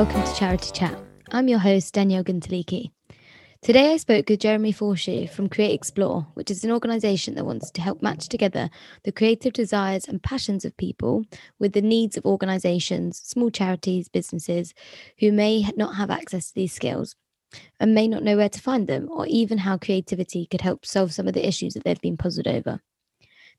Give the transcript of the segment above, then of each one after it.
welcome to Charity Chat. I'm your host, Danielle Guntaliki. Today I spoke with Jeremy Forshew from Create Explore, which is an organisation that wants to help match together the creative desires and passions of people with the needs of organisations, small charities, businesses who may not have access to these skills and may not know where to find them or even how creativity could help solve some of the issues that they've been puzzled over.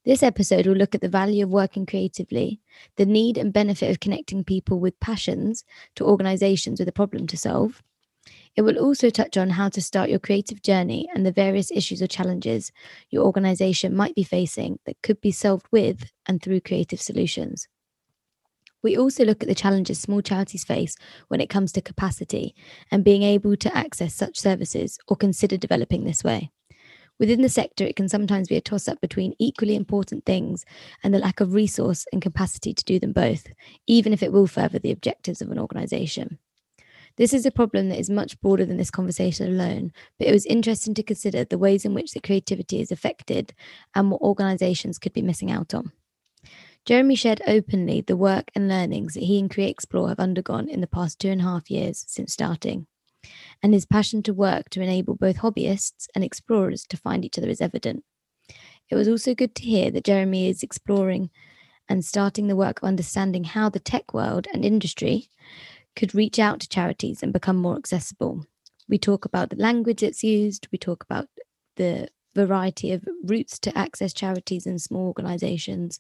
This episode will look at the value of working creatively, the need and benefit of connecting people with passions to organizations with a problem to solve. It will also touch on how to start your creative journey and the various issues or challenges your organization might be facing that could be solved with and through creative solutions. We also look at the challenges small charities face when it comes to capacity and being able to access such services or consider developing this way. Within the sector, it can sometimes be a toss up between equally important things and the lack of resource and capacity to do them both, even if it will further the objectives of an organisation. This is a problem that is much broader than this conversation alone, but it was interesting to consider the ways in which the creativity is affected and what organisations could be missing out on. Jeremy shared openly the work and learnings that he and Create Explore have undergone in the past two and a half years since starting and his passion to work to enable both hobbyists and explorers to find each other is evident. It was also good to hear that Jeremy is exploring and starting the work of understanding how the tech world and industry could reach out to charities and become more accessible. We talk about the language that's used, we talk about the variety of routes to access charities and small organizations.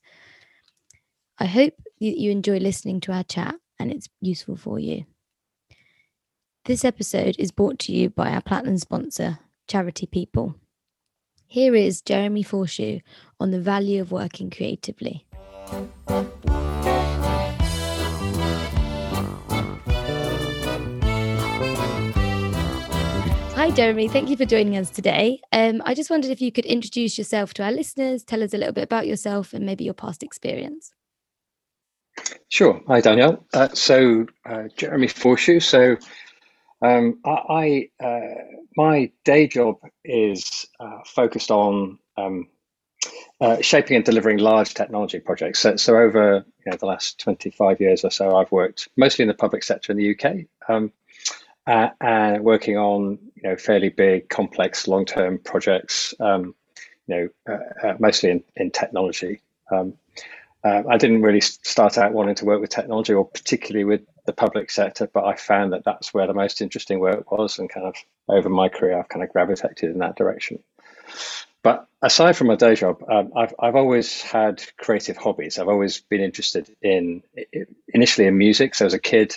I hope you enjoy listening to our chat and it's useful for you. This episode is brought to you by our platinum sponsor, Charity People. Here is Jeremy Forshew on the value of working creatively. Hi, Jeremy. Thank you for joining us today. Um, I just wondered if you could introduce yourself to our listeners, tell us a little bit about yourself and maybe your past experience. Sure. Hi, Danielle. Uh, so, uh, Jeremy Forshew. So, um, I, I uh, my day job is uh, focused on um, uh, shaping and delivering large technology projects. So, so over you know, the last 25 years or so, I've worked mostly in the public sector in the UK, um, uh, and working on you know fairly big, complex, long-term projects. Um, you know, uh, uh, mostly in, in technology. Um, I didn't really start out wanting to work with technology, or particularly with the public sector, but I found that that's where the most interesting work was, and kind of over my career, I've kind of gravitated in that direction. But aside from my day job, um, I've I've always had creative hobbies. I've always been interested in initially in music. So as a kid,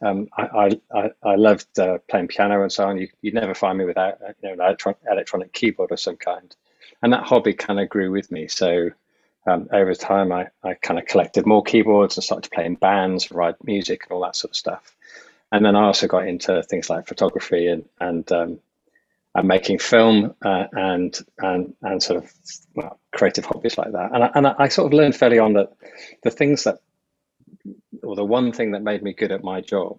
um, I, I I loved uh, playing piano and so on. You would never find me without uh, you know an electronic, electronic keyboard of some kind, and that hobby kind of grew with me. So um, over time, I, I kind of collected more keyboards and started to play in bands, write music, and all that sort of stuff. And then I also got into things like photography and and, um, and making film uh, and and and sort of well, creative hobbies like that. And I, and I sort of learned fairly on that the things that, or the one thing that made me good at my job,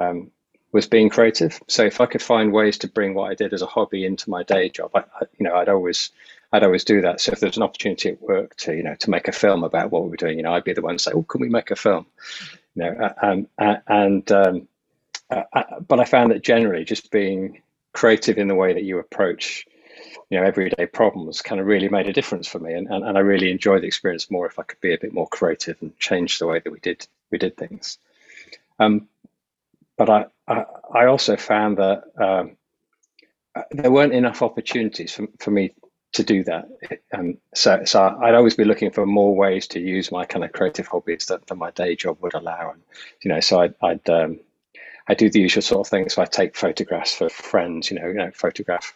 um, was being creative. So if I could find ways to bring what I did as a hobby into my day job, I, I, you know, I'd always, I'd always do that. So if there's an opportunity at work to, you know, to make a film about what we were doing, you know, I'd be the one to say, "Oh, can we make a film?" You know, and and um, uh, but I found that generally just being creative in the way that you approach, you know, everyday problems kind of really made a difference for me, and, and and I really enjoyed the experience more if I could be a bit more creative and change the way that we did we did things. Um, but I, I, I also found that um, there weren't enough opportunities for, for me to do that. And so, so I'd always be looking for more ways to use my kind of creative hobbies that, that my day job would allow. And, you know, so I'd, I'd um, I do the usual sort of things. So I take photographs for friends, you know, you know, photograph.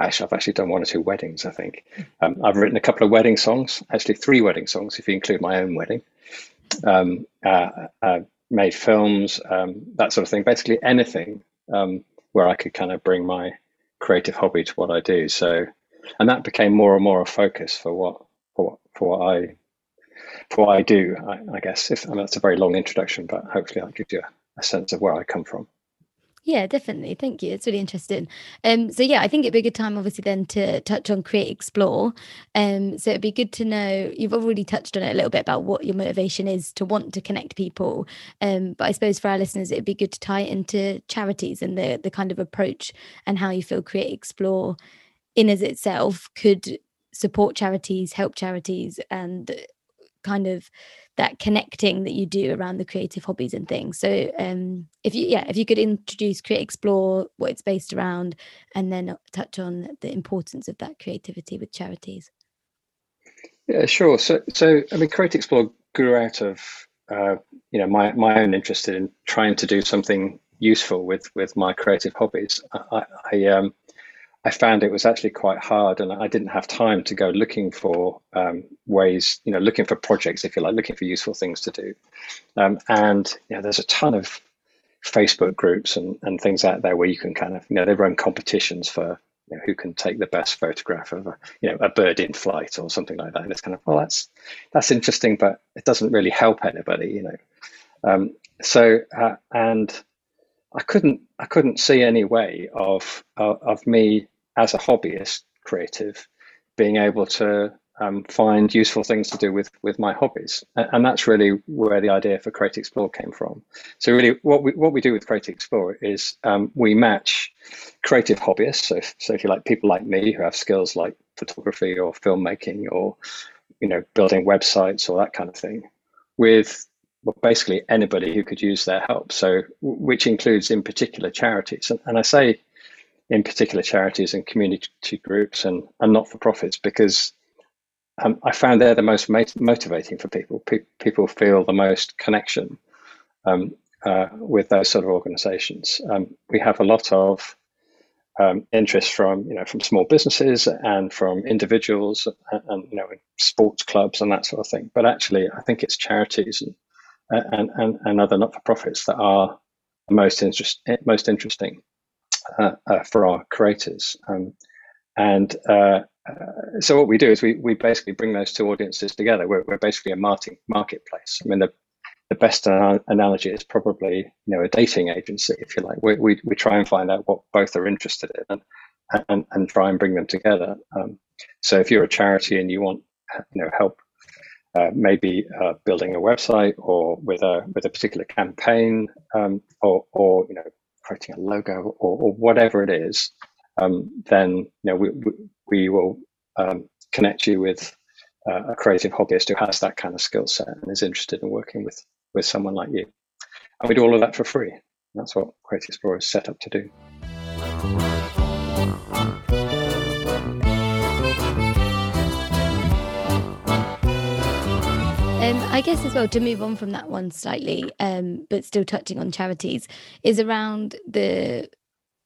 Actually, I've actually done one or two weddings, I think. Um, I've written a couple of wedding songs, actually three wedding songs, if you include my own wedding. Um, uh, uh, made films, um, that sort of thing. Basically, anything um, where I could kind of bring my creative hobby to what I do. So, and that became more and more a focus for what for for what I for what I do. I, I guess if that's a very long introduction, but hopefully that gives you a, a sense of where I come from. Yeah, definitely. Thank you. It's really interesting. Um, so yeah, I think it'd be a good time, obviously, then to touch on create explore. Um, so it'd be good to know. You've already touched on it a little bit about what your motivation is to want to connect people. Um, but I suppose for our listeners, it'd be good to tie it into charities and the the kind of approach and how you feel create explore in as itself could support charities, help charities, and kind of that connecting that you do around the creative hobbies and things. So um, if you yeah, if you could introduce Create Explore, what it's based around, and then touch on the importance of that creativity with charities. Yeah, sure. So so I mean Create Explore grew out of uh, you know my my own interest in trying to do something useful with with my creative hobbies. I, I um, I found it was actually quite hard, and I didn't have time to go looking for um, ways, you know, looking for projects, if you like, looking for useful things to do. Um, and you know, there's a ton of Facebook groups and, and things out there where you can kind of, you know, they run competitions for you know, who can take the best photograph of a, you know, a bird in flight or something like that. And it's kind of, well, that's that's interesting, but it doesn't really help anybody, you know. Um, so uh, and I couldn't I couldn't see any way of of, of me as a hobbyist creative being able to um, find useful things to do with with my hobbies, and, that's really where the idea for Create Explore came from. So really, what we what we do with Create Explore is um, we match creative hobbyists. So if, so if you like people like me who have skills like photography or filmmaking or you know building websites or that kind of thing, with well, basically anybody who could use their help. So, which includes in particular charities. And, and I say in particular charities and community groups and, and not for profits because um, I found they're the most motivating for people. Pe- people feel the most connection um, uh, with those sort of organizations. Um, we have a lot of um, interest from you know from small businesses and from individuals and, and, you know sports clubs and that sort of thing. But actually, I think it's charities and and, and, and other not-for-profits that are most interest most interesting uh, uh, for our creators. Um, and uh, uh, so what we do is we, we basically bring those two audiences together. We're, we're basically a marketing marketplace. I mean, the, the best analogy is probably you know a dating agency, if you like. We, we, we try and find out what both are interested in and, and, and try and bring them together. Um, so if you're a charity and you want you know help uh, maybe uh, building a website or with a with a particular campaign um, or or you know creating a logo or, or whatever it is, um, then you know we we, will um, connect you with uh, a creative hobbyist who has that kind of skill set and is interested in working with with someone like you. And we do all of that for free. That's what Create Explore is set up to do. I guess as well to move on from that one slightly, um, but still touching on charities, is around the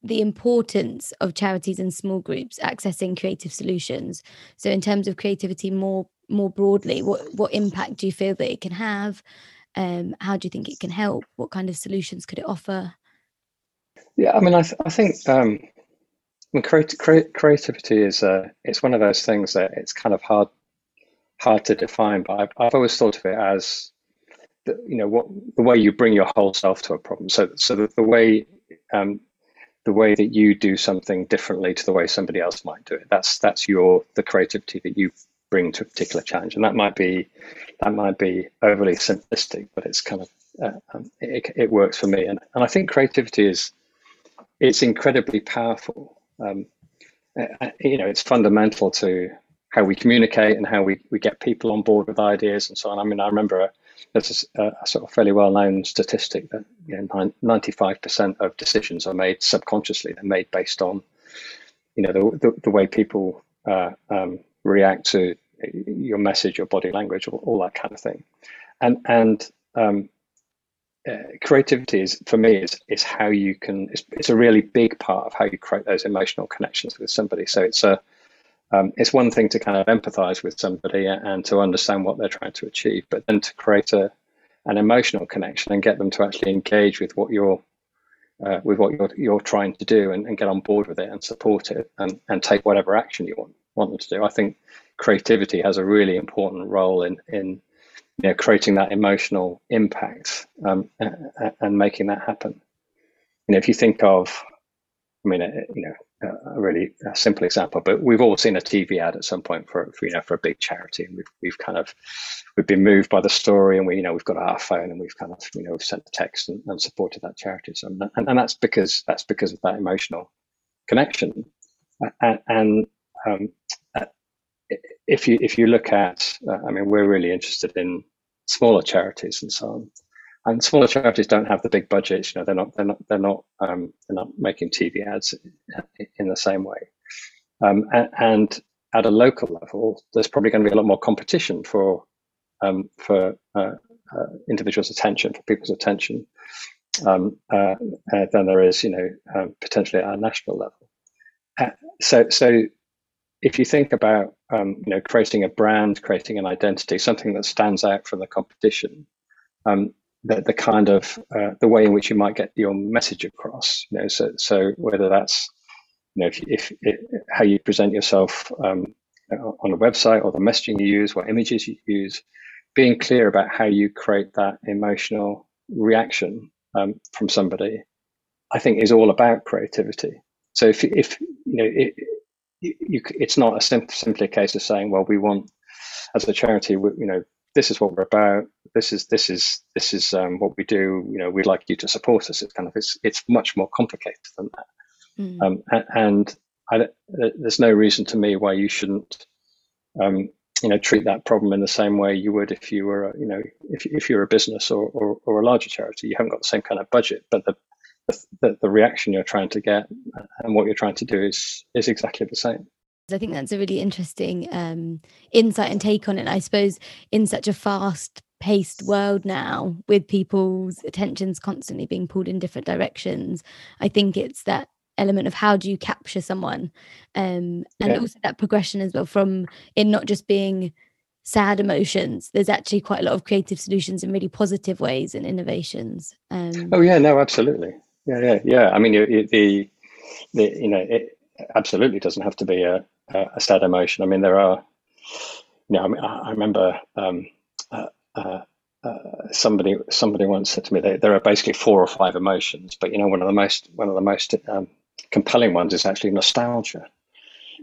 the importance of charities and small groups accessing creative solutions. So, in terms of creativity more more broadly, what what impact do you feel that it can have? Um, how do you think it can help? What kind of solutions could it offer? Yeah, I mean, I, th- I think um, creat- creat- creativity is uh, it's one of those things that it's kind of hard hard to define, but I've, I've always thought of it as the, you know what the way you bring your whole self to a problem. So so the, the way um, the way that you do something differently to the way somebody else might do it. That's that's your the creativity that you bring to a particular challenge, and that might be that might be overly simplistic, but it's kind of uh, um, it, it works for me, and and I think creativity is it's incredibly powerful. Um, uh, you know, it's fundamental to how we communicate and how we, we get people on board with ideas and so on. I mean, I remember a, there's a, a sort of fairly well known statistic that you know, 95% of decisions are made subconsciously. They're made based on, you know, the, the, the way people uh, um, react to your message, your body language, all, all, that kind of thing. And, and um, uh, creativity is for me is is how you can it's, it's a really big part of how you create those emotional connections with somebody so it's a um, it's one thing to kind of empathize with somebody and to understand what they're trying to achieve, but then to create a an emotional connection and get them to actually engage with what you're uh, with what you're you're trying to do and, and, get on board with it and support it and, and take whatever action you want want them to do. I think creativity has a really important role in in you know creating that emotional impact um, and, and making that happen. you know, if you think of, I mean, you know, a really a simple example, but we've all seen a TV ad at some point for, for you know for a big charity, and we've we've kind of we've been moved by the story, and we you know we've got our phone, and we've kind of you know we've sent the text and, and supported that charity, so and, and that's because that's because of that emotional connection, and, and um, if you if you look at, uh, I mean, we're really interested in smaller charities and so on and smaller charities don't have the big budgets. You know, they're not they're not they're not um, they're not making TV ads in the same way. Um, and, at a local level, there's probably going to be a lot more competition for um, for uh, uh, individuals' attention, for people's attention, um, uh, uh, than there is, you know, um, potentially at a national level. Uh, so so if you think about um, you know creating a brand, creating an identity, something that stands out from the competition. Um, the, the kind of uh, the way in which you might get your message across. You know, so so whether that's you know if, if it, how you present yourself um, on a website or the messaging you use, what images you use, being clear about how you create that emotional reaction um, from somebody, I think is all about creativity. So if if you know it, you, it's not a simple simply a case of saying, well, we want as a charity, you know, this is what we're about. This is this is this is um, what we do. You know, we'd like you to support us. It's kind of it's it's much more complicated than that. Mm. Um, and I, there's no reason to me why you shouldn't, um, you know, treat that problem in the same way you would if you were, you know, if if you're a business or, or, or a larger charity. You haven't got the same kind of budget, but the, the the reaction you're trying to get and what you're trying to do is is exactly the same. I think that's a really interesting um, insight and take on it. I suppose in such a fast paced world now, with people's attentions constantly being pulled in different directions, I think it's that element of how do you capture someone um, and yeah. also that progression as well from in not just being sad emotions there's actually quite a lot of creative solutions in really positive ways and innovations um, oh yeah no absolutely yeah yeah yeah i mean the the, the you know it absolutely doesn't have to be a a sad emotion. I mean, there are, you know, I, mean, I remember um, uh, uh, uh, somebody somebody once said to me that there are basically four or five emotions, but you know, one of the most one of the most um, compelling ones is actually nostalgia.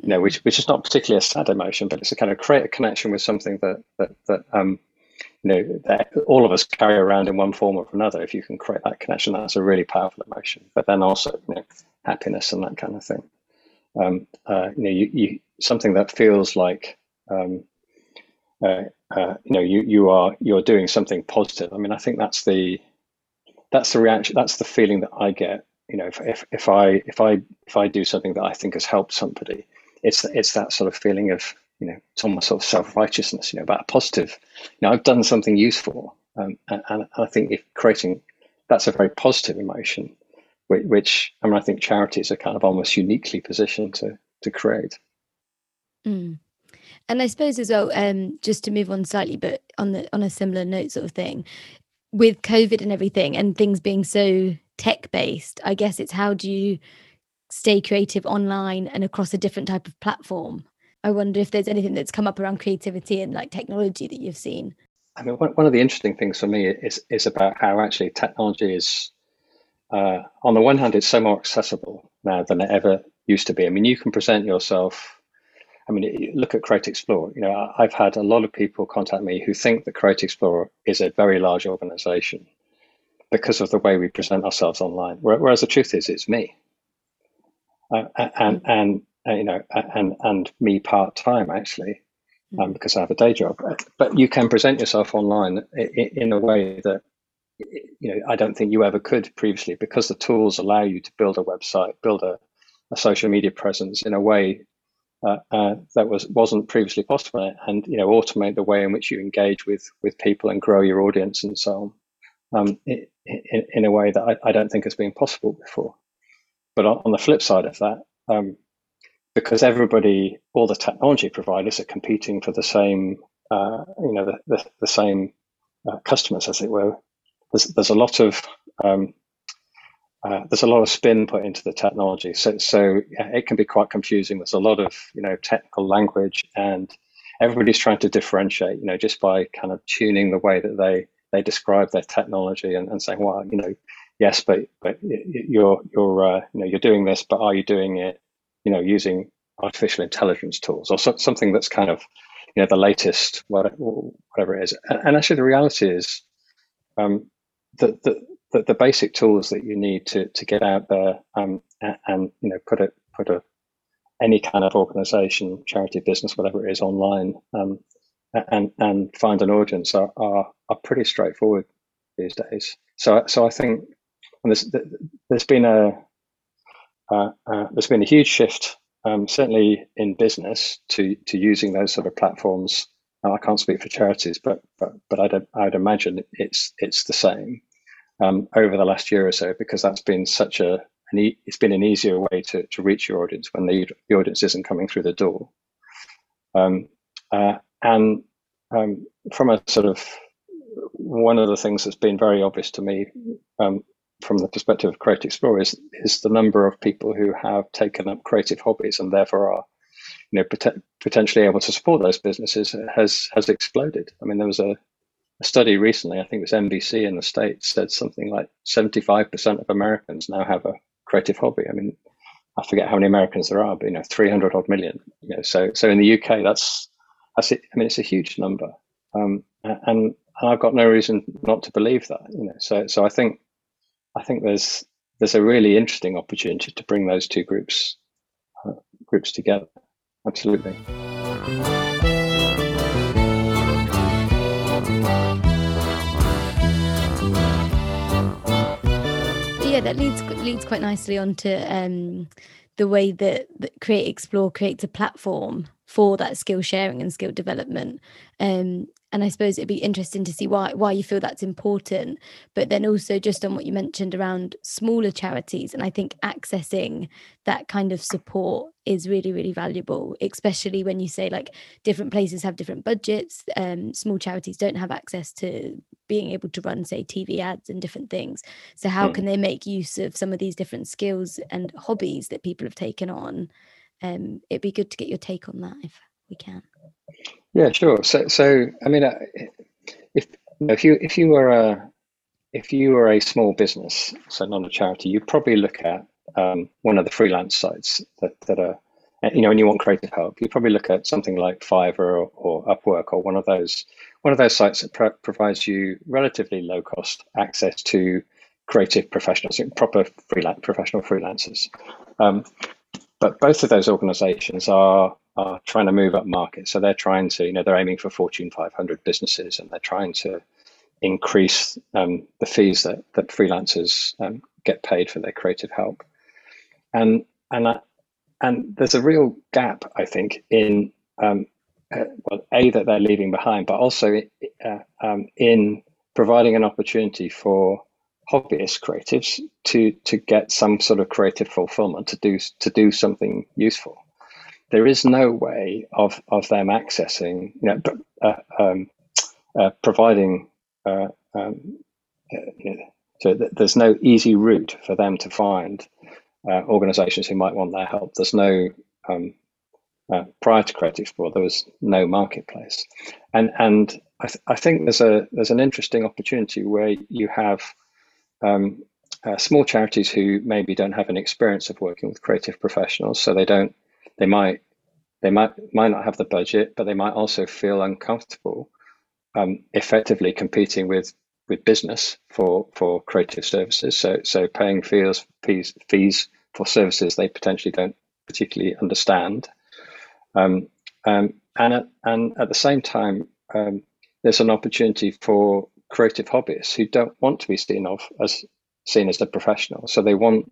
You know, which which is not particularly a sad emotion, but it's a kind of create a connection with something that that that um, you know that all of us carry around in one form or another. If you can create that connection, that's a really powerful emotion. But then also, you know, happiness and that kind of thing um, uh, you know, you, you, something that feels like, um, uh, uh, you know, you you are you're doing something positive. I mean, I think that's the that's the reaction. That's the feeling that I get. You know, if, if, if I if I if I do something that I think has helped somebody, it's it's that sort of feeling of you know, it's almost sort of self righteousness. You know, about a positive. You know, I've done something useful, um, and, and I think if creating that's a very positive emotion which I mean, I think charities are kind of almost uniquely positioned to to create. Mm. And I suppose as well, um, just to move on slightly, but on the on a similar note, sort of thing, with COVID and everything, and things being so tech based, I guess it's how do you stay creative online and across a different type of platform? I wonder if there's anything that's come up around creativity and like technology that you've seen. I mean, one of the interesting things for me is is about how actually technology is uh, on the one hand, it's so more accessible now than it ever used to be. I mean, you can present yourself. I mean, look at Create Explore. You know, I've had a lot of people contact me who think that Create Explore is a very large organization because of the way we present ourselves online. Whereas the truth is, it's me, uh, and and uh, you know, and and me part time actually, um, mm. because I have a day job. But you can present yourself online in, in a way that you know, I don't think you ever could previously because the tools allow you to build a website, build a, a social media presence in a way uh, uh, that was wasn't previously possible, and you know, automate the way in which you engage with with people and grow your audience and so on, um, in, in, a way that I, I, don't think has been possible before. But on, on the flip side of that, um, because everybody, all the technology providers are competing for the same, uh, you know, the, the, the same uh, customers, as it were, there's there's a lot of um, uh, there's a lot of spin put into the technology, so so it can be quite confusing. There's a lot of you know technical language, and everybody's trying to differentiate, you know, just by kind of tuning the way that they they describe their technology and, and saying, well, you know, yes, but but you're you're uh, you know you're doing this, but are you doing it you know using artificial intelligence tools or so, something that's kind of you know the latest whatever it is? And, and actually, the reality is um, the, the, the basic tools that you need to to get out there um, and, and you know put it put a any kind of organization, charity, business, whatever it is, online, um, and and find an audience are, are, are pretty straightforward these days. So so I think there's there's been a uh, uh, there's been a huge shift, um, certainly in business, to to using those sort of platforms. I can't speak for charities, but but but I'd I'd imagine it's it's the same um, over the last year or so because that's been such a an e- it's been an easier way to, to reach your audience when the, the audience isn't coming through the door. Um, uh, and um, from a sort of one of the things that's been very obvious to me um, from the perspective of Create Explore is, is the number of people who have taken up creative hobbies and therefore are you know pot- potentially able to support those businesses has has exploded. I mean, there was a, a study recently, I think it was NBC in the States, said something like 75% of Americans now have a creative hobby. I mean, I forget how many Americans there are, but you know, 300 odd million. You know, so so in the UK, that's that's it. I mean, it's a huge number, um, and and I've got no reason not to believe that. You know, so so I think I think there's there's a really interesting opportunity to bring those two groups uh, groups together. Absolutely. yeah, that leads leads quite nicely onto um, the way that, that Create Explore creates a platform for that skill sharing and skill development. Um, and I suppose it'd be interesting to see why why you feel that's important. But then also just on what you mentioned around smaller charities, and I think accessing that kind of support is really really valuable, especially when you say like different places have different budgets. Um, small charities don't have access to being able to run say TV ads and different things. So how mm. can they make use of some of these different skills and hobbies that people have taken on? Um, it'd be good to get your take on that if we can. Yeah, sure. So, so I mean, uh, if if you if you were a if you were a small business, so not a charity, you'd probably look at um, one of the freelance sites that that are you know, when you want creative help, you probably look at something like Fiverr or, or Upwork or one of those one of those sites that pro- provides you relatively low cost access to creative professionals, proper freelance professional freelancers. Um, but both of those organizations are are trying to move up market. So they're trying to, you know, they're aiming for Fortune 500 businesses and they're trying to increase um, the fees that, that freelancers um, get paid for their creative help. And and I, and there's a real gap, I think, in um, uh, well, a that they're leaving behind, but also uh, um, in providing an opportunity for hobbyist creatives to to get some sort of creative fulfillment to do to do something useful there is no way of, of them accessing, you know, uh, um, uh, providing, uh, um, so th- there's no easy route for them to find uh, organizations who might want their help. There's no, um, uh, prior to Create Explore, there was no marketplace. And, and I, th- I think there's a there's an interesting opportunity where you have um, uh, small charities who maybe don't have an experience of working with creative professionals, so they don't they might they might might not have the budget, but they might also feel uncomfortable um, effectively competing with with business for for creative services. So so paying fees fees fees for services they potentially don't particularly understand. Um, um, and at, and at the same time, um, there's an opportunity for creative hobbyists who don't want to be seen of as seen as a professional. So they want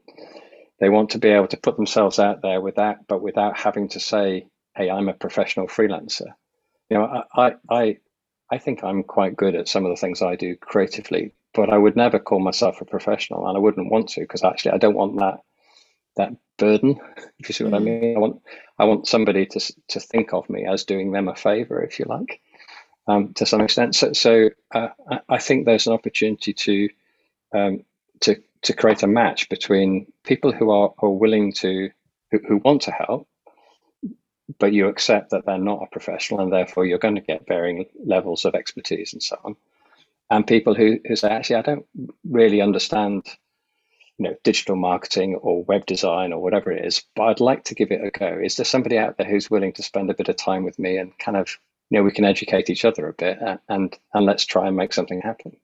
they want to be able to put themselves out there with that, but without having to say, "Hey, I'm a professional freelancer." You know, I, I, I think I'm quite good at some of the things I do creatively, but I would never call myself a professional, and I wouldn't want to because actually I don't want that that burden. If you see what. I mean, I want I want somebody to to think of me as doing them a favor, if you like, um, to some extent. So, so uh, I think there's an opportunity to um, to to create a match between people who are, are willing to who, who want to help but you accept that they're not a professional and therefore you're going to get varying levels of expertise and so on. And people who, who say actually i don't really understand you know digital marketing or web design or whatever it is but i'd like to give it a go. Is there somebody out there who's willing to spend a bit of time with me and kind of you know we can educate each other a bit and and, and let's try and make something happen?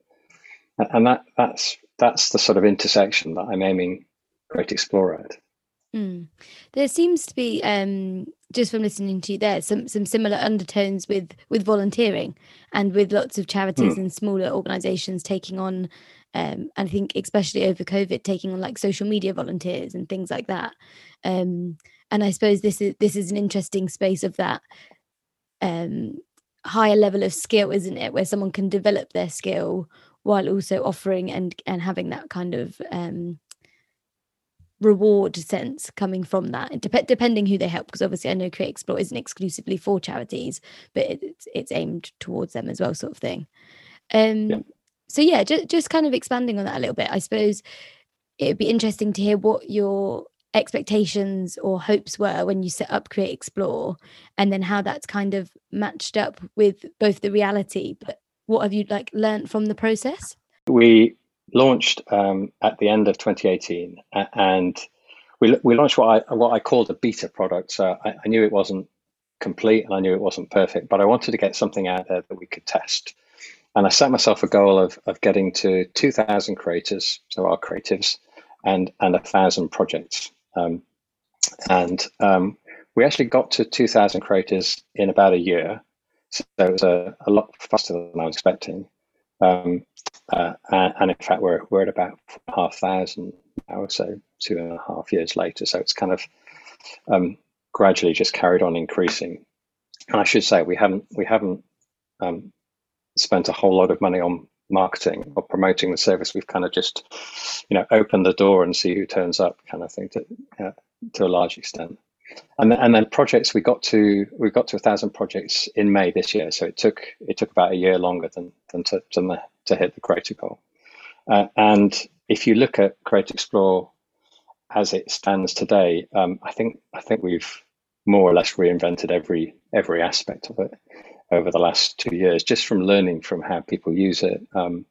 And that that's that's the sort of intersection that i'm aiming Create Explore at Mm. There seems to be, um, just from listening to you there, some some similar undertones with with volunteering and with lots of charities mm. and smaller organisations taking on, um, I think especially over COVID, taking on like social media volunteers and things like that. Um, and I suppose this is this is an interesting space of that um, higher level of skill, isn't it, where someone can develop their skill while also offering and and having that kind of um, reward sense coming from that Dep- depending who they help because obviously i know create explore isn't exclusively for charities but it's it's aimed towards them as well sort of thing um yeah. so yeah just, just kind of expanding on that a little bit i suppose it would be interesting to hear what your expectations or hopes were when you set up create explore and then how that's kind of matched up with both the reality but what have you like learned from the process we launched um, at the end of 2018, and we, we launched what I what I called a beta product. So I, I, knew it wasn't complete and I knew it wasn't perfect, but I wanted to get something out there that we could test. And I set myself a goal of of getting to 2,000 creators, so our creatives, and and a thousand projects. Um, and um, we actually got to 2,000 creators in about a year. So it was a, a lot faster than I was expecting. Um, uh, and in fact, we're, we're at about half thousand now, so two and a half years later. So it's kind of um, gradually just carried on increasing. And I should say we haven't we haven't um, spent a whole lot of money on marketing or promoting the service. We've kind of just you know opened the door and see who turns up, kind of thing, to uh, to a large extent. And then, and then projects we got to we got to a thousand projects in May this year. So it took it took about a year longer than than to, than the to hit the creator goal. Uh, and if you look at Create Explore as it stands today, um, I think I think we've more or less reinvented every every aspect of it over the last two years, just from learning from how people use it. Um,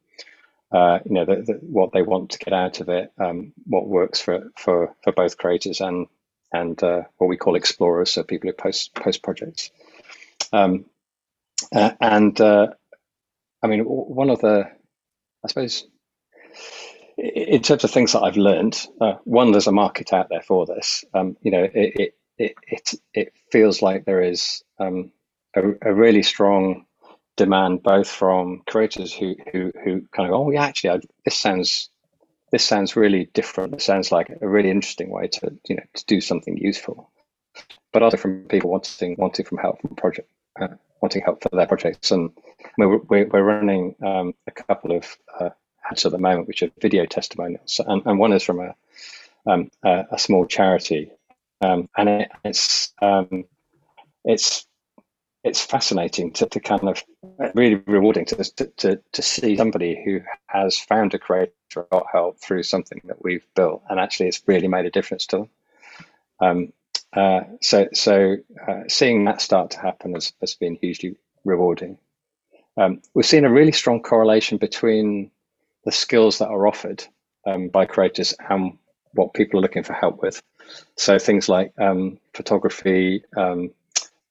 uh, you know, the, the, what they want to get out of it, um, what works for, for, for both creators and and uh, what we call explorers, so people who post post projects. Um, uh, and uh, I mean, one of the, I suppose, in terms of things that I've learned, uh, one, there's a market out there for this. Um, you know, it, it it it feels like there is um, a, a really strong demand both from creators who who who kind of oh yeah actually I, this sounds this sounds really different. It sounds like a really interesting way to you know to do something useful. But also from people wanting wanting from help from project uh, wanting help for their projects. And we're, we're, running um, a couple of uh, ads at the moment, which are video testimonials, and, and one is from a um, a, a, small charity, um, and it, it's um, it's it's fascinating to, to kind of really rewarding to, to to see somebody who has found a creator got help through something that we've built, and actually it's really made a difference to them. Um, uh, so so uh, seeing that start to happen has, has been hugely rewarding. Um, we've seen a really strong correlation between the skills that are offered um, by creators and what people are looking for help with. So things like um, photography, um,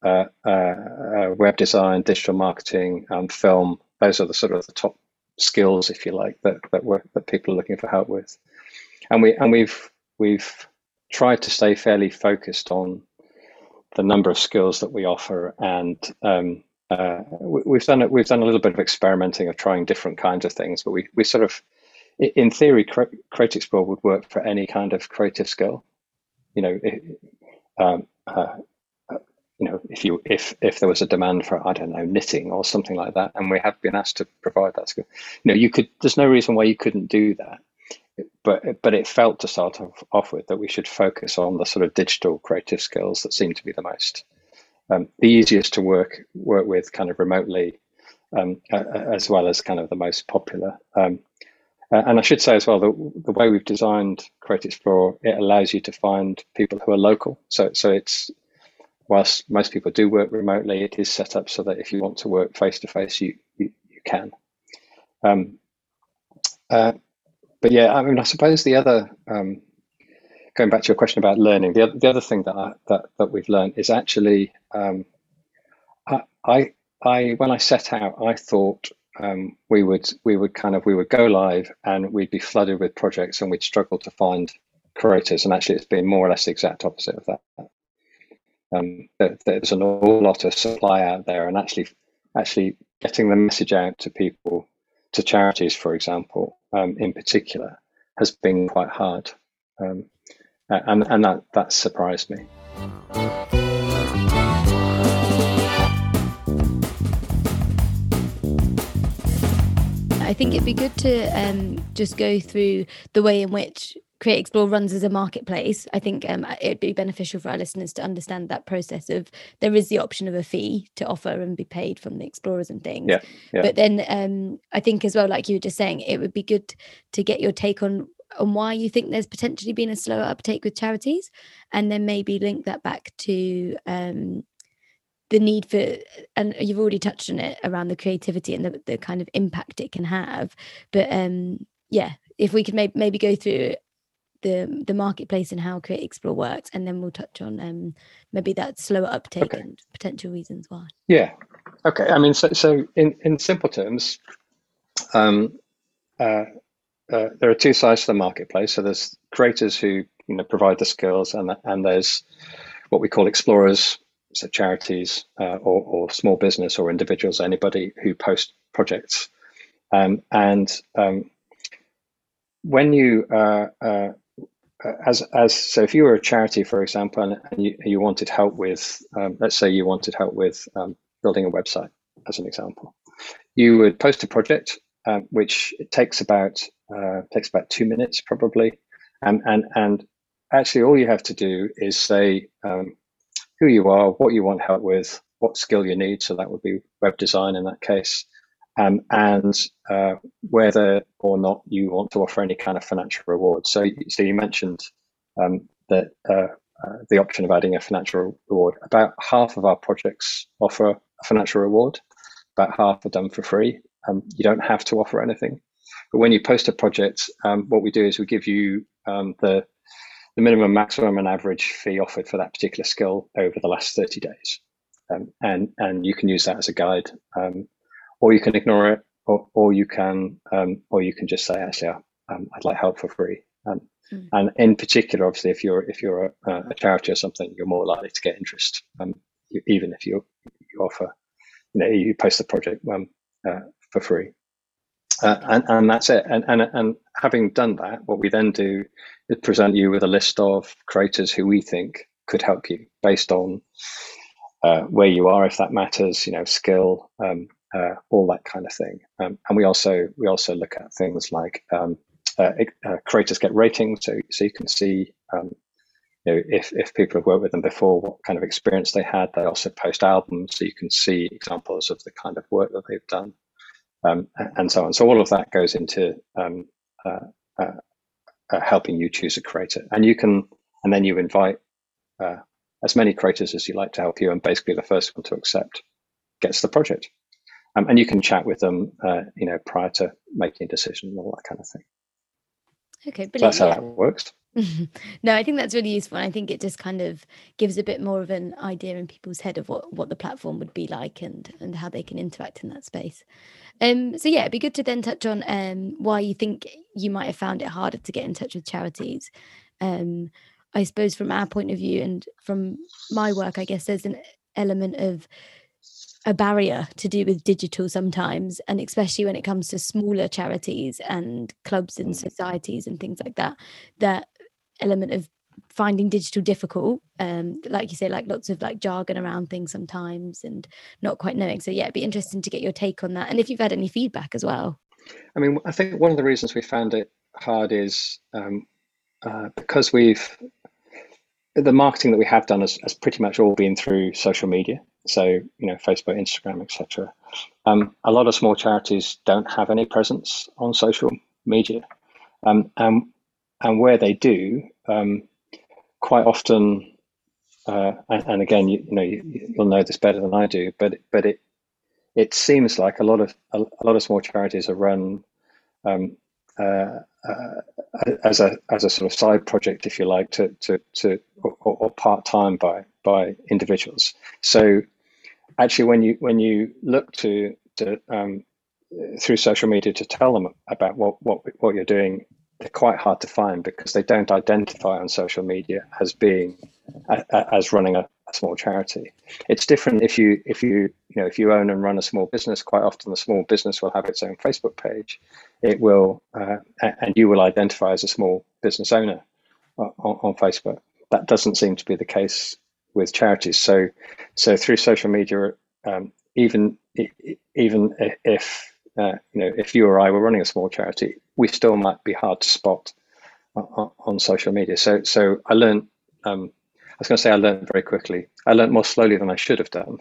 uh, uh, uh, web design, digital marketing, um, film. Those are the sort of the top skills, if you like, that that work that people are looking for help with. And we and we've we've tried to stay fairly focused on the number of skills that we offer and um, uh, we, have done it. We've done a little bit of experimenting of trying different kinds of things, but we we sort of, in theory, Create Explore would work for any kind of creative skill. You know, it, um, uh, you know, if you if if there was a demand for I don't know knitting or something like that, and we have been asked to provide that skill, you know, you could. There's no reason why you couldn't do that. But but it felt to start off, off with that we should focus on the sort of digital creative skills that seem to be the most um, the easiest to work work with kind of remotely, um, as well as kind of the most popular. Um, and I should say as well the the way we've designed Create Explore, it allows you to find people who are local. So so it's whilst most people do work remotely, it is set up so that if you want to work face to face, you you can. Um, uh, but yeah, I mean, I suppose the other um, going back to your question about learning, the other, the other thing that I, that that we've learned is actually um, I, I I when I set out, I thought um, we would we would kind of we would go live and we'd be flooded with projects and we'd struggle to find creators. And actually, it's been more or less the exact opposite of that. Um, there's an awful lot of supply out there, and actually, actually getting the message out to people, to charities, for example, um, in particular, has been quite hard, um, and and that that surprised me. I think it'd be good to um, just go through the way in which Create Explore runs as a marketplace. I think um, it'd be beneficial for our listeners to understand that process of there is the option of a fee to offer and be paid from the explorers and things. Yeah, yeah. But then um, I think as well, like you were just saying, it would be good to get your take on on why you think there's potentially been a slower uptake with charities, and then maybe link that back to um, the need for and you've already touched on it around the creativity and the, the kind of impact it can have but um yeah if we could maybe, maybe go through the the marketplace and how create explore works and then we'll touch on um maybe that slower uptake okay. and potential reasons why yeah okay i mean so, so in in simple terms um uh, uh, there are two sides to the marketplace so there's creators who you know provide the skills and and there's what we call explorers so charities uh, or, or, small business or individuals, anybody who post projects. Um, and um, when you, uh, uh, as, as so if you were a charity, for example, and, and you, you wanted help with, um, let's say you wanted help with um, building a website, as an example, you would post a project, um, which takes about uh, takes about two minutes probably, and and and actually all you have to do is say um, who you are, what you want help with, what skill you need. So that would be web design in that case, um, and uh, whether or not you want to offer any kind of financial reward. So, so you mentioned um, that uh, uh, the option of adding a financial reward. About half of our projects offer a financial reward. About half are done for free. Um, you don't have to offer anything. But when you post a project, um, what we do is we give you um, the the minimum, maximum, and average fee offered for that particular skill over the last 30 days. Um, and, and you can use that as a guide, um, or you can ignore it, or, or you can, um, or you can just say, actually, um, I'd like help for free. Mm. And in particular, obviously, if you're if you're a, a, charity or something, you're more likely to get interest, um, even if you you offer, you know, you post the project uh, for free. Uh, and, and that's it. And, and, and having done that, what we then do is present you with a list of creators who we think could help you based on uh, where you are, if that matters, you know, skill, um, uh, all that kind of thing. Um, and we also we also look at things like um, uh, uh, creators get ratings, so so you can see. Um, you know, if, if people have worked with them before, what kind of experience they had. They also post albums, so you can see examples of the kind of work that they've done um, and so on. So all of that goes into um, uh, uh, uh, helping you choose a creator, and you can, and then you invite as many creators as you like to help you, and basically the first one to accept gets the project, um, and you can chat with them, uh, you know, prior to making a decision and all that kind of thing. Okay, brilliant. So that's how that works. no, I think that's really useful. I think it just kind of gives a bit more of an idea in people's head of what, what the platform would be like and and how they can interact in that space. Um, so yeah, it'd be good to then touch on um, why you think you might have found it harder to get in touch with charities. Um, I suppose from our point of view and from my work, I guess there's an element of a barrier to do with digital sometimes and especially when it comes to smaller charities and clubs and societies and things like that that element of finding digital difficult um like you say like lots of like jargon around things sometimes and not quite knowing. So yeah it'd be interesting to get your take on that and if you've had any feedback as well. I mean i think one of the reasons we found it hard is um, uh, because we've the marketing that we have done has, has pretty much all been through social media so you know facebook instagram etc um, a lot of small charities don't have any presence on social media um, and and where they do, um, quite often, uh, and, and, again, you, you know, you, will know this better than I do, but but it it seems like a lot of a, a lot of small charities are run um, uh, uh, as a as a sort of side project, if you like, to to to or, or part time by by individuals. So actually, when you when you look to to um, through social media to tell them about what what what you're doing, they're quite hard to find because they don't identify on social media as being as running a, a, small charity. It's different if you if you you know if you own and run a small business. Quite often, the small business will have its own Facebook page. It will, uh, and you will identify as a small business owner on, on Facebook. That doesn't seem to be the case with charities. So, so through social media, um, even even if uh, you know if you or I were running a small charity, we still might be hard to spot on, on social media. So, so I learned. Um, I was going to say I learned very quickly. I learned more slowly than I should have done.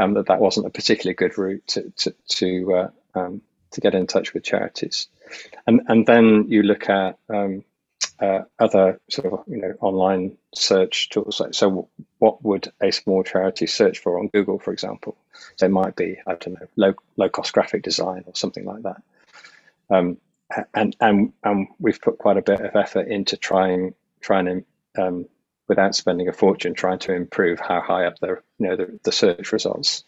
Um, that that wasn't a particularly good route to to to, uh, um, to get in touch with charities, and and then you look at um, uh, other sort of you know online search tools. So, what would a small charity search for on Google, for example? So it might be I don't know low low cost graphic design or something like that. Um, and and and we've put quite a bit of effort into trying trying to um, without spending a fortune trying to improve how high up the you know the, the search results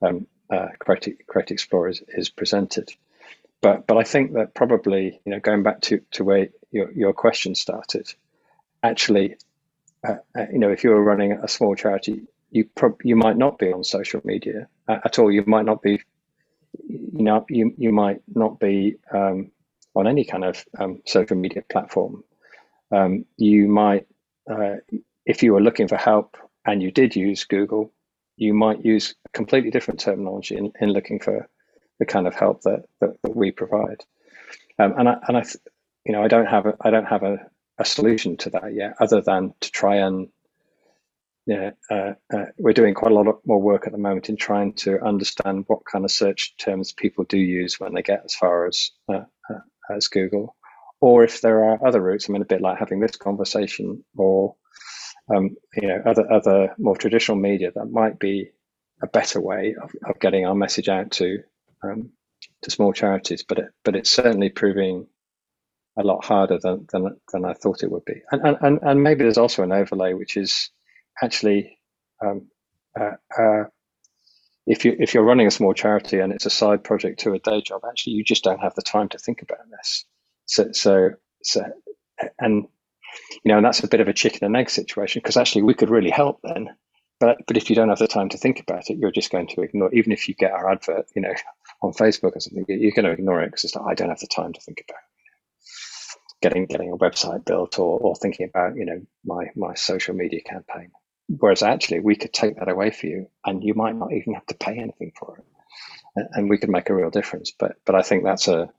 um, uh, Create, Create Explore is, is presented but but I think that probably you know going back to to where your your question started, actually, uh, uh, you know, if you were running a small charity, you prob- you might not be on social media at all. You might not be, you know, you you might not be um, on any kind of um, social media platform. Um, you might, uh, if you were looking for help and you did use Google, you might use completely different terminology in, in looking for the kind of help that that, that we provide. Um, and I and I, you know, I don't have a I don't have a, a solution to that yet, other than to try and yeah, uh, uh, we're doing quite a lot of more work at the moment in trying to understand what kind of search terms people do use when they get as far as uh, uh as Google, or if there are other routes. I mean, a bit like having this conversation, or um, you know, other other more traditional media that might be a better way of, of getting our message out to um, to small charities, but it, but it's certainly proving a lot harder than than, than I thought it would be. And, and and maybe there's also an overlay, which is actually um, uh, uh, if you if you're running a small charity and it's a side project to a day job, actually you just don't have the time to think about this. So so so and you know, and that's a bit of a chicken and egg situation because actually we could really help then. But but if you don't have the time to think about it, you're just going to ignore. Even if you get our advert, you know, on Facebook or something, you're going to ignore it because it's like I don't have the time to think about getting getting a website built or, or thinking about you know my my social media campaign. Whereas actually, we could take that away for you, and you might not even have to pay anything for it, and, and we could make a real difference. But but I think that's a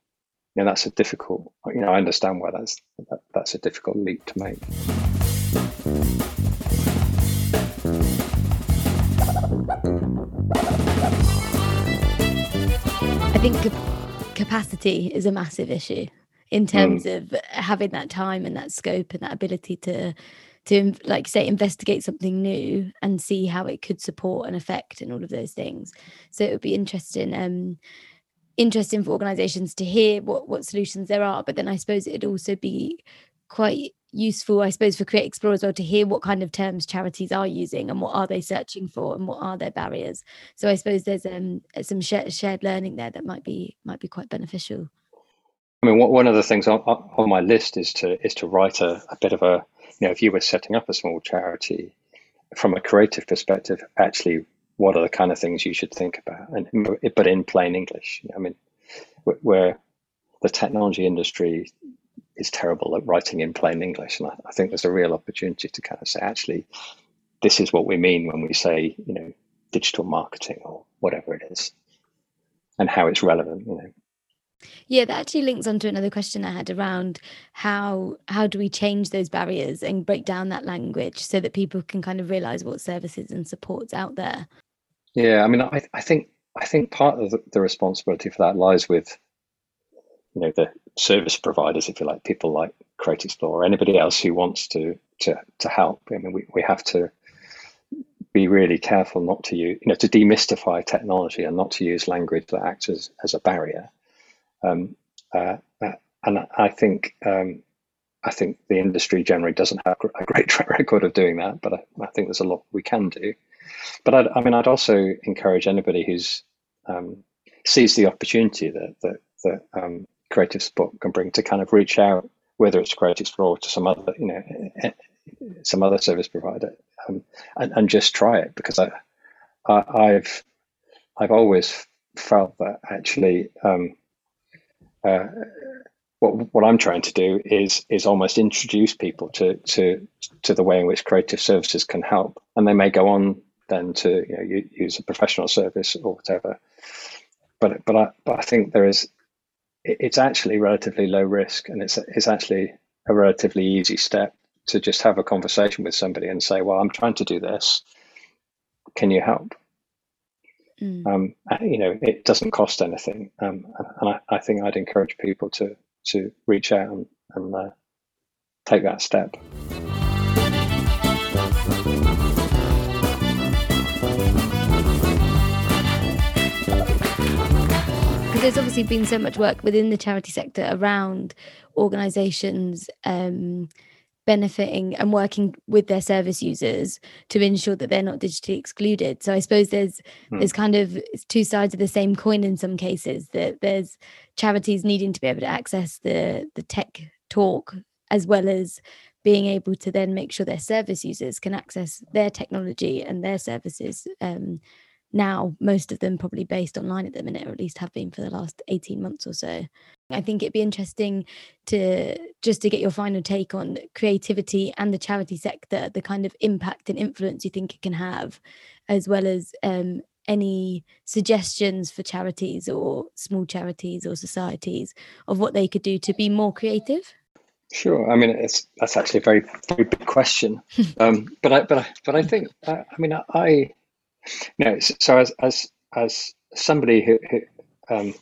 you know that's a difficult. You know, I understand why that's that, that's a difficult leap to make. I think capacity is a massive issue in terms mm. of having that time and that scope and that ability to to like say investigate something new and see how it could support and affect and all of those things so it would be interesting um interesting for organizations to hear what what solutions there are but then i suppose it'd also be quite useful, I suppose, for Create Explore as well to hear what kind of terms charities are using and what are they searching for and what are their barriers. So I suppose there's um, some shared, shared learning there that might be might be quite beneficial. I mean, one of the things on, on my list is to is to write a, a bit of a you know if you were setting up a small charity from a creative perspective, actually, what are the kind of things you should think about, and but in plain English. I mean, where the technology industry is terrible at writing in plain English. And I, I, think there's a real opportunity to kind of say, actually, this is what we mean when we say, you know, digital marketing or whatever it is, and how it's relevant, you know. Yeah, that actually links onto another question I had around how how do we change those barriers and break down that language so that people can kind of realize what services and supports out there. Yeah, I mean, I, I think I think part of the, responsibility for that lies with you know the service providers, if you like, people like Explore, or anybody else who wants to to to help. I mean, we, we have to be really careful not to use, you know, to demystify technology and not to use language that acts as, as a barrier. Um, uh, and I think um, I think the industry generally doesn't have a great track record of doing that, but I, I think there's a lot we can do. But I'd, i mean, I'd also encourage anybody who's um, sees the opportunity that that, that um, creative support can bring to kind of reach out, whether it's Create Explore to some other, you know, some other service provider, um, and, and just try it because I, I have I've always felt that actually um, uh, what what I'm trying to do is is almost introduce people to to to the way in which creative services can help, and they may go on then to you know, use a professional service or whatever. But but I but I think there is it's actually relatively low risk, and it's it's actually a relatively easy step to just have a conversation with somebody and say, well, I'm trying to do this. Can you help? Mm. Um, you know, it doesn't cost anything, um, and I, I, think I'd encourage people to to reach out and, and uh, take that step. Because there's obviously been so much work within the charity sector around organisations um, benefiting and working with their service users to ensure that they're not digitally excluded so i suppose there's hmm. there's kind of two sides of the same coin in some cases that there's charities needing to be able to access the the tech talk as well as being able to then make sure their service users can access their technology and their services um, now most of them probably based online at the minute or at least have been for the last 18 months or so i think it'd be interesting to just to get your final take on creativity and the charity sector the kind of impact and influence you think it can have as well as um, any suggestions for charities or small charities or societies of what they could do to be more creative Sure. I mean, it's that's actually a very very big question. um, but I but I but I think uh, I mean I no, so as as as somebody who, who um,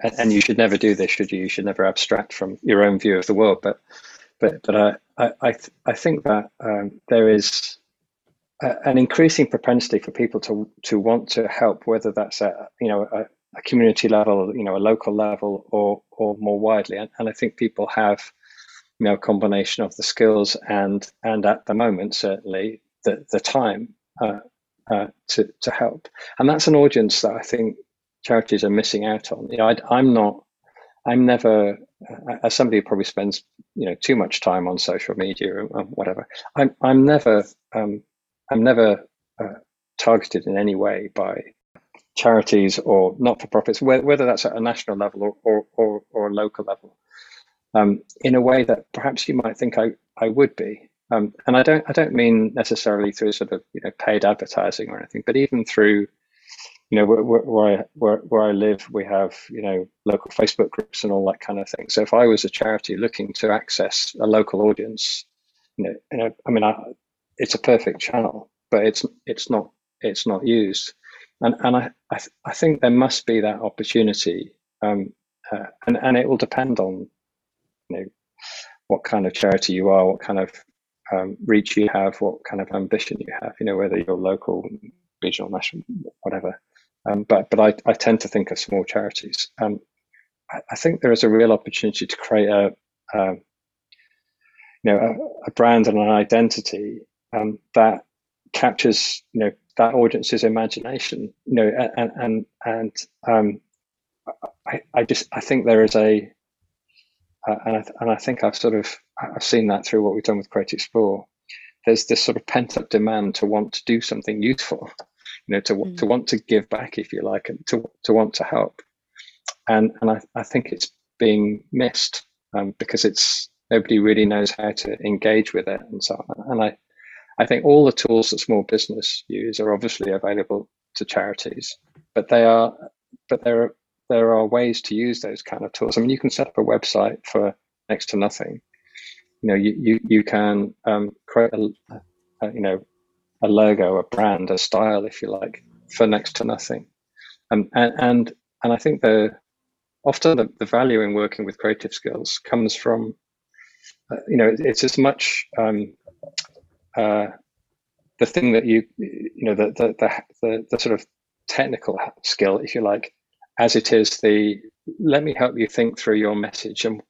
and you should never do this, should you? You should never abstract from your own view of the world. But but but I I I, I think that um, there is a, an increasing propensity for people to to want to help, whether that's at you know a, a community level, you know, a local level, or or more widely. And, and I think people have you know a combination of the skills and and at the moment certainly the the time uh, uh, to to help, and that's an audience that I think charities are missing out on. You know, I, am not, I'm never, uh, as somebody who probably spends you know too much time on social media or, whatever. I'm I'm never um, I'm never uh, targeted in any way by charities or not for profits, whether that's at a national level or or, or, or a local level, um, in a way that perhaps you might think I, I would be. Um, and I don't I don't mean necessarily through sort of you know paid advertising or anything, but even through you know where, where I where, where I live, we have you know local Facebook groups and all that kind of thing. So if I was a charity looking to access a local audience, you know, you know I mean, I, it's a perfect channel, but it's it's not it's not used, and and I I, th- I think there must be that opportunity, um, uh, and and it will depend on you know what kind of charity you are, what kind of um, reach you have, what kind of ambition you have, you know, whether you're local, regional, national, whatever. Um, but but I, I tend to think of small charities. Um, I, I, think there is a real opportunity to create a, a you know a, a, brand and an identity um, that captures you know that audience's imagination. You know, and and and um, I, I just I think there is a uh, and I, and I think I've sort of I've seen that through what we've done with Create Explore. There's this sort of pent up demand to want to do something useful, you know, to mm. to want to give back, if you like, and to to want to help. And and I, I think it's being missed um, because it's nobody really knows how to engage with it and so on. And I I think all the tools that small business use are obviously available to charities, but they are but there are there are ways to use those kind of tools. I mean, you can set up a website for next to nothing. You know, you you, you can um, create a, a, you know a logo, a brand, a style, if you like, for next to nothing. Um, and and and I think the often the, the value in working with creative skills comes from uh, you know it's as much um, uh, the thing that you you know the the, the the the sort of technical skill, if you like, as it is the let me help you think through your message and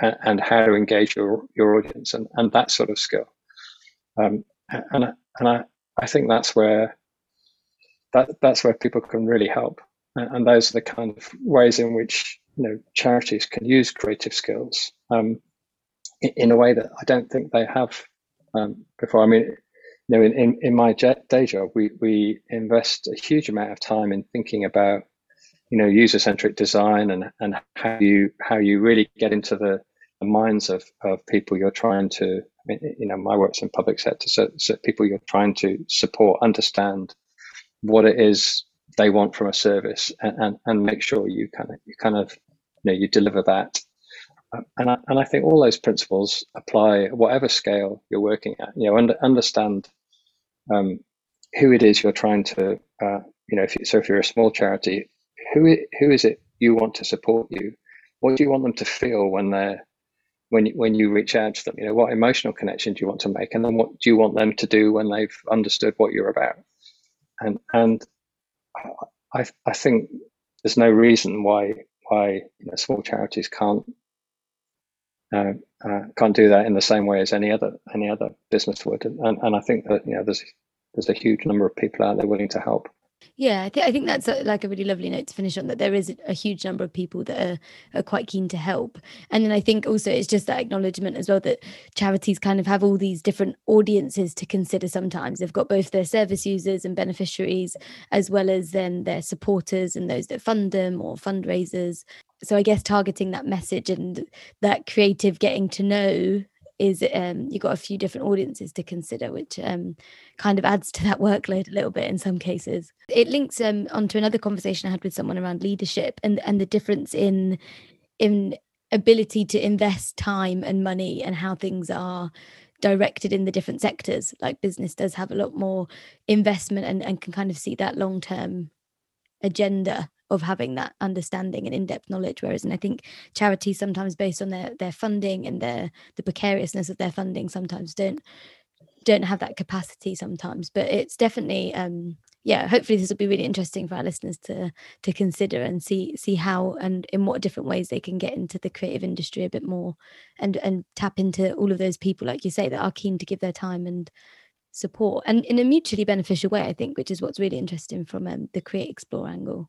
and, how to engage your, your audience and, and that sort of skill. Um, and and I, I think that's where that that's where people can really help. And those are the kind of ways in which you know charities can use creative skills um, in, in, a way that I don't think they have um, before. I mean, you know, in, in, in my day job, we, we invest a huge amount of time in thinking about you know user-centric design and and how you how you really get into the, the minds of, of people you're trying to you know my work's in public sector so, so people you're trying to support understand what it is they want from a service and, and, and make sure you kind of you kind of you know you deliver that. Um, and I, and I think all those principles apply at whatever scale you're working at you know under, understand um, who it is you're trying to uh, you know if you, so if you're a small charity who who is it you want to support you? What do you want them to feel when they're when when you reach out to them you know what emotional connection do you want to make? And then what do you want them to do when they've understood what you're about? And and I I think there's no reason why why you know, small charities can't uh, uh, can't do that in the same way as any other any other business would, and and I think that you know there's there's a huge number of people out there willing to help. Yeah, I think I think that's a, like a really lovely note to finish on. That there is a huge number of people that are, are quite keen to help, and then I think also it's just that acknowledgement as well that charities kind of have all these different audiences to consider. Sometimes they've got both their service users and beneficiaries, as well as then their supporters and those that fund them or fundraisers. So I guess targeting that message and that creative getting to know is um, you've got a few different audiences to consider, which um, kind of adds to that workload a little bit in some cases. It links um, onto another conversation I had with someone around leadership and and the difference in in ability to invest time and money and how things are directed in the different sectors. Like business does have a lot more investment and, and can kind of see that long term agenda of having that understanding and in-depth knowledge whereas and i think charities sometimes based on their their funding and their the precariousness of their funding sometimes don't don't have that capacity sometimes. But it's definitely um yeah hopefully this will be really interesting for our listeners to to consider and see see how and in what different ways they can get into the creative industry a bit more and and tap into all of those people like you say that are keen to give their time and support and in a mutually beneficial way i think which is what's really interesting from um, the create explore angle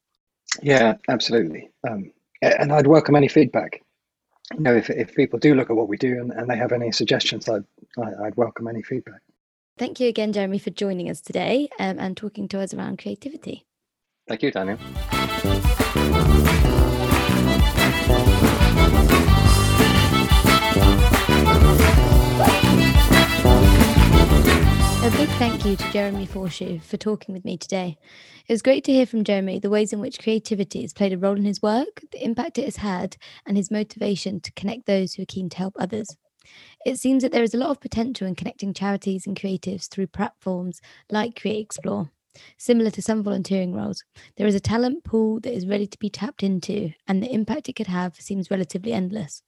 yeah, absolutely. Um, and I'd welcome any feedback. You know, if, if people do look at what we do and, and they have any suggestions, I'd, I'd welcome any feedback. Thank you again, Jeremy, for joining us today um, and talking to us around creativity. Thank you, Daniel. Big thank you to Jeremy Forshew for talking with me today. It was great to hear from Jeremy the ways in which creativity has played a role in his work, the impact it has had, and his motivation to connect those who are keen to help others. It seems that there is a lot of potential in connecting charities and creatives through platforms like Create Explore. Similar to some volunteering roles, there is a talent pool that is ready to be tapped into, and the impact it could have seems relatively endless.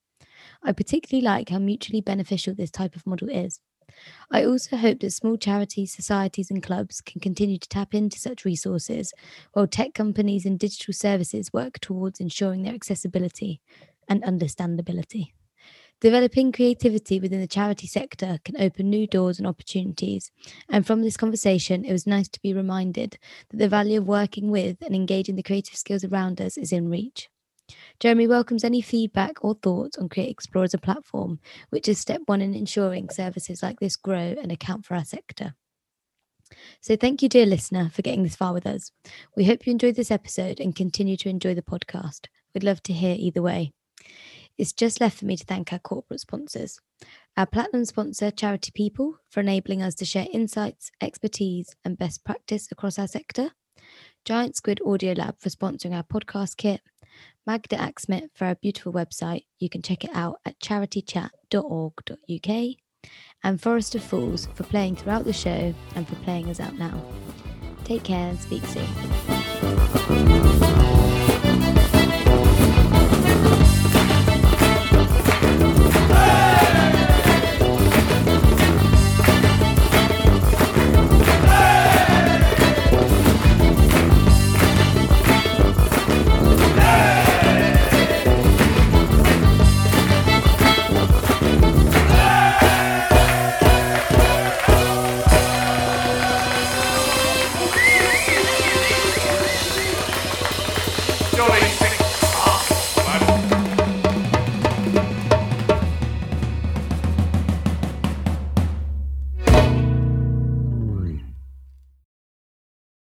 I particularly like how mutually beneficial this type of model is. I also hope that small charities, societies, and clubs can continue to tap into such resources, while tech companies and digital services work towards ensuring their accessibility and understandability. Developing creativity within the charity sector can open new doors and opportunities. And from this conversation, it was nice to be reminded that the value of working with and engaging the creative skills around us is in reach. Jeremy welcomes any feedback or thoughts on Create Explore as a platform, which is step one in ensuring services like this grow and account for our sector. So, thank you, dear listener, for getting this far with us. We hope you enjoyed this episode and continue to enjoy the podcast. We'd love to hear either way. It's just left for me to thank our corporate sponsors. Our platinum sponsor, Charity People, for enabling us to share insights, expertise, and best practice across our sector. Giant Squid Audio Lab for sponsoring our podcast kit, Magda Axmit for our beautiful website. You can check it out at charitychat.org.uk. And Forest of Fools for playing throughout the show and for playing us out now. Take care and speak soon.